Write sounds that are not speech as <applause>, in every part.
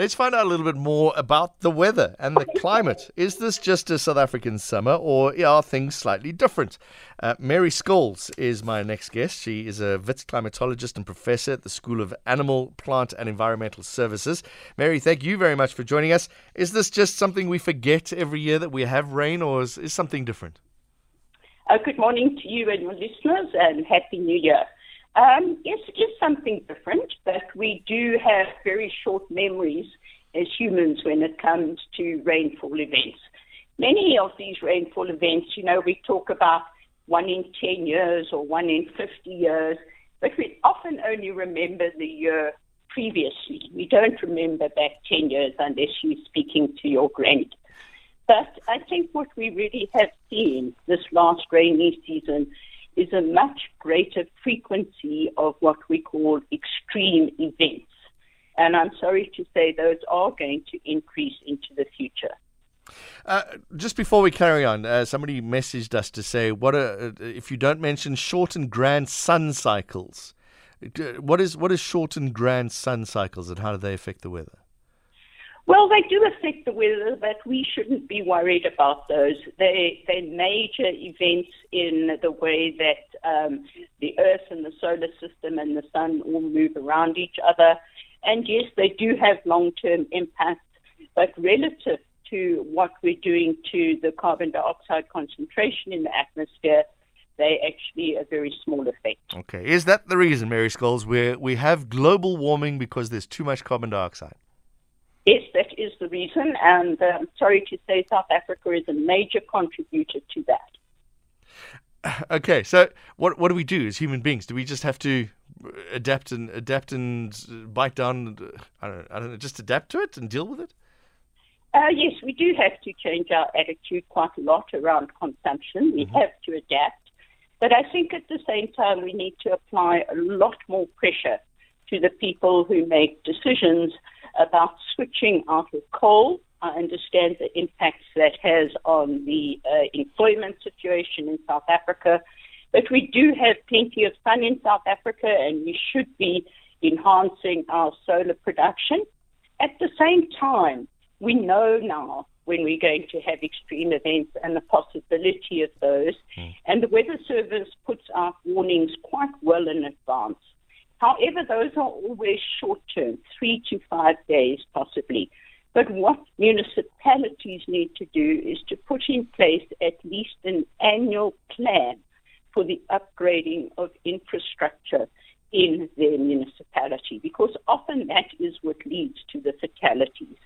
Let's find out a little bit more about the weather and the climate. Is this just a South African summer or are things slightly different? Uh, Mary Scholes is my next guest. She is a Wits climatologist and professor at the School of Animal, Plant and Environmental Sciences. Mary, thank you very much for joining us. Is this just something we forget every year that we have rain or is, is something different? Uh, good morning to you and your listeners and Happy New Year. Um, yes, it is something different, but we do have very short memories as humans when it comes to rainfall events. Many of these rainfall events, you know, we talk about one in 10 years or one in 50 years, but we often only remember the year previously. We don't remember back 10 years unless you're speaking to your granny. But I think what we really have seen this last rainy season is a much greater frequency of what we call extreme events. And I'm sorry to say those are going to increase into the future. Uh, just before we carry on, uh, somebody messaged us to say, "What are, uh, if you don't mention short and grand sun cycles? What is what is short and grand sun cycles, and how do they affect the weather?" Well, they do affect the weather, but we shouldn't be worried about those. They, they're major events in the way that um, the Earth and the solar system and the sun all move around each other. And yes, they do have long term impacts, but relative to what we're doing to the carbon dioxide concentration in the atmosphere, they actually a very small effect. Okay. Is that the reason, Mary Scholes, where we have global warming because there's too much carbon dioxide? Yes, that is the reason, and I'm um, sorry to say South Africa is a major contributor to that. <sighs> Okay, so what what do we do as human beings? Do we just have to adapt and adapt and bite down? I don't, know, I don't know, just adapt to it and deal with it. Uh, yes, we do have to change our attitude quite a lot around consumption. We mm-hmm. have to adapt, but I think at the same time we need to apply a lot more pressure to the people who make decisions about switching out of coal. I understand the impacts that has on the uh, employment situation in South Africa. But we do have plenty of sun in South Africa, and we should be enhancing our solar production. At the same time, we know now when we're going to have extreme events and the possibility of those. Mm. And the Weather Service puts out warnings quite well in advance. However, those are always short term, three to five days possibly. But what municipalities need to do is to put in place at least an annual plan for the upgrading of infrastructure in their municipality, because often that is what leads to the fatalities.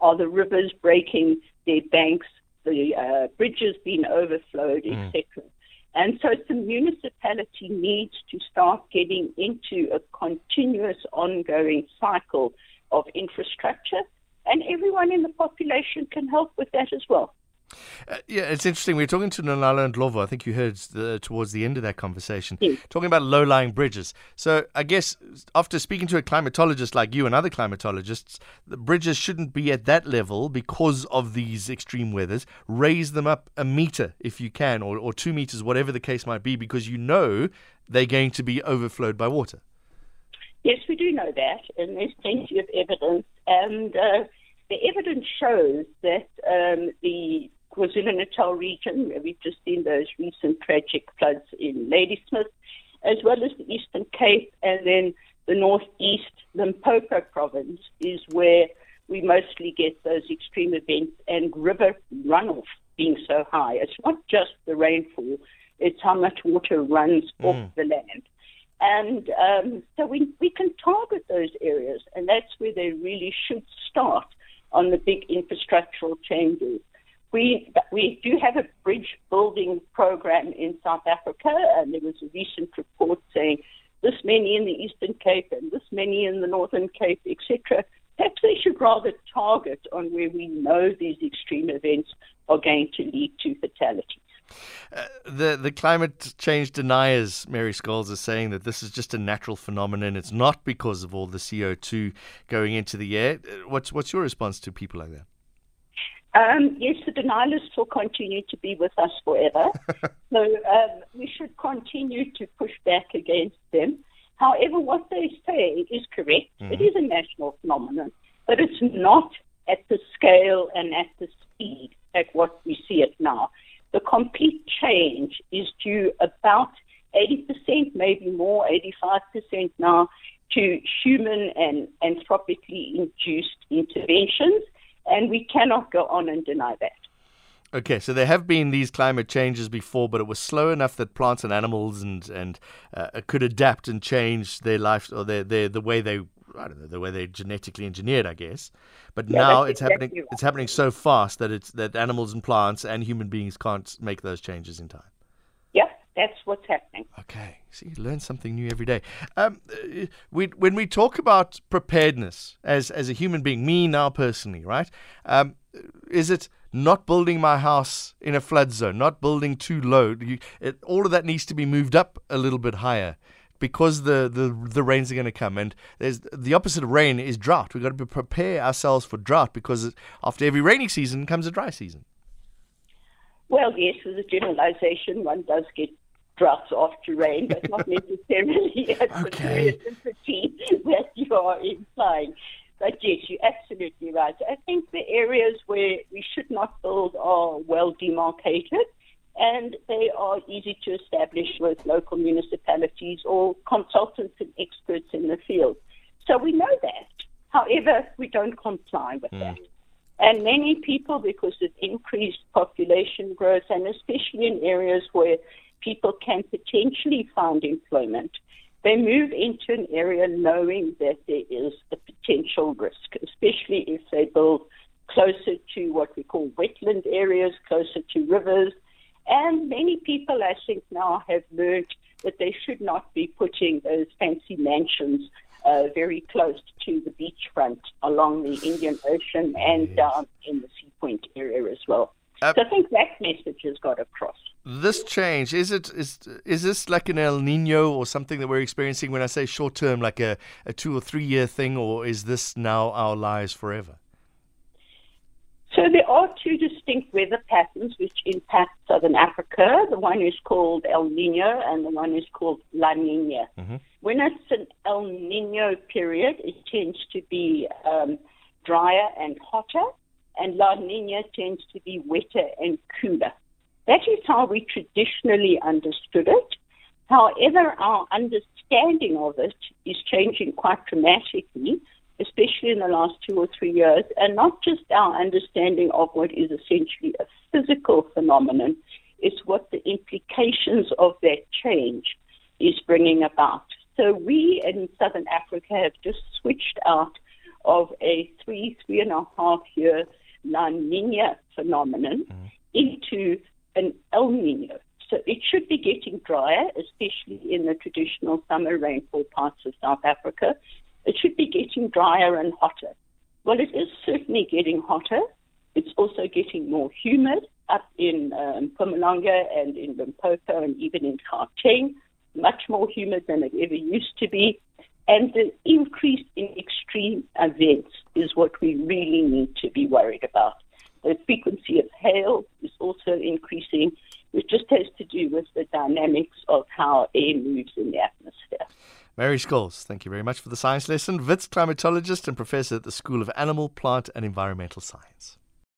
Are the rivers breaking their banks, the uh, bridges being overflowed, mm. etc. And so the municipality needs to start getting into a continuous ongoing cycle of infrastructure, and everyone in the population can help with that as well. Uh, yeah, it's interesting. We were talking to Nonala Ndlovu. I think you heard the, towards the end of that conversation, yes. talking about low lying bridges. So I guess after speaking to a climatologist like you and other climatologists, the bridges shouldn't be at that level because of these extreme weathers. Raise them up a meter if you can, or, or two meters, whatever the case might be, because you know they're going to be overflowed by water. Yes, we do know that, and there's plenty of evidence. And uh, the evidence shows that um, the KwaZulu-Natal region, where we've just seen those recent tragic floods in Ladysmith, as well as the Eastern Cape, and then the Northeast Limpopo province is where we mostly get those extreme events and river runoff being so high. It's not just the rainfall, it's how much water runs mm. off the land. And um, so we, we can target those areas, and that's where they really should start on the big infrastructural changes. We, we do have a bridge building program in South Africa, and there was a recent report saying this many in the Eastern Cape and this many in the Northern Cape, etc. Perhaps they should rather target on where we know these extreme events are going to lead to fatalities. Uh, the the climate change deniers, Mary Scholes, are saying that this is just a natural phenomenon. It's not because of all the CO two going into the air. Uh, what's what's your response to people like that? Um, yes, the denialists will continue to be with us forever. <laughs> so um, we should continue to push back against them. However, what they say is correct. Mm-hmm. It is a national phenomenon. but it's not at the scale and at the speed at what we see it now. The complete change is due about 80%, maybe more, 85% now, to human and anthropically induced interventions, and we cannot go on and deny that. Okay, so there have been these climate changes before, but it was slow enough that plants and animals and and uh, could adapt and change their life or their, their the way they I don't know the way they're genetically engineered, I guess. But yeah, now it's exactly happening. Right. It's happening so fast that it's that animals and plants and human beings can't make those changes in time. That's what's happening. Okay, see, you learn something new every day. Um, we, when we talk about preparedness as as a human being, me now personally, right? Um, is it not building my house in a flood zone, not building too low. You, it, all of that needs to be moved up a little bit higher because the, the, the rains are going to come. And there's the opposite of rain is drought. We've got to prepare ourselves for drought because after every rainy season comes a dry season. Well, yes, as a generalization, one does get droughts off terrain, but not <laughs> necessarily as okay. the that you are implying. But yes, you're absolutely right. I think the areas where we should not build are well demarcated and they are easy to establish with local municipalities or consultants and experts in the field. So we know that. However, we don't comply with mm. that. And many people, because of increased population growth, and especially in areas where people can potentially find employment, they move into an area knowing that there is a potential risk, especially if they build closer to what we call wetland areas, closer to rivers. And many people, I think, now have learned that they should not be putting those fancy mansions uh, very close to the beachfront along the Indian Ocean and down in the Sea Point area as well. Uh, so I think that message has got across. This change is it is is this like an El Nino or something that we're experiencing? When I say short term, like a, a two or three year thing, or is this now our lives forever? So there are two distinct weather patterns which impact southern Africa. The one is called El Nino, and the one is called La Nina. Mm-hmm. When it's an El Nino period, it tends to be um, drier and hotter and La Nina tends to be wetter and cooler. That is how we traditionally understood it. However, our understanding of it is changing quite dramatically, especially in the last two or three years, and not just our understanding of what is essentially a physical phenomenon, it's what the implications of that change is bringing about. So we in Southern Africa have just switched out of a three, three and a half year La Nina phenomenon mm. into an El Nino. So it should be getting drier, especially in the traditional summer rainfall parts of South Africa. It should be getting drier and hotter. Well, it is certainly getting hotter. It's also getting more humid up in um, Mpumalanga and in Limpopo and even in Gauteng, much more humid than it ever used to be. And the increase in extreme events is what we really need to be worried about. The frequency of hail is also increasing, which just has to do with the dynamics of how air moves in the atmosphere. Mary Scholes, thank you very much for the science lesson. Wits climatologist and professor at the School of Animal, Plant and Environmental Science.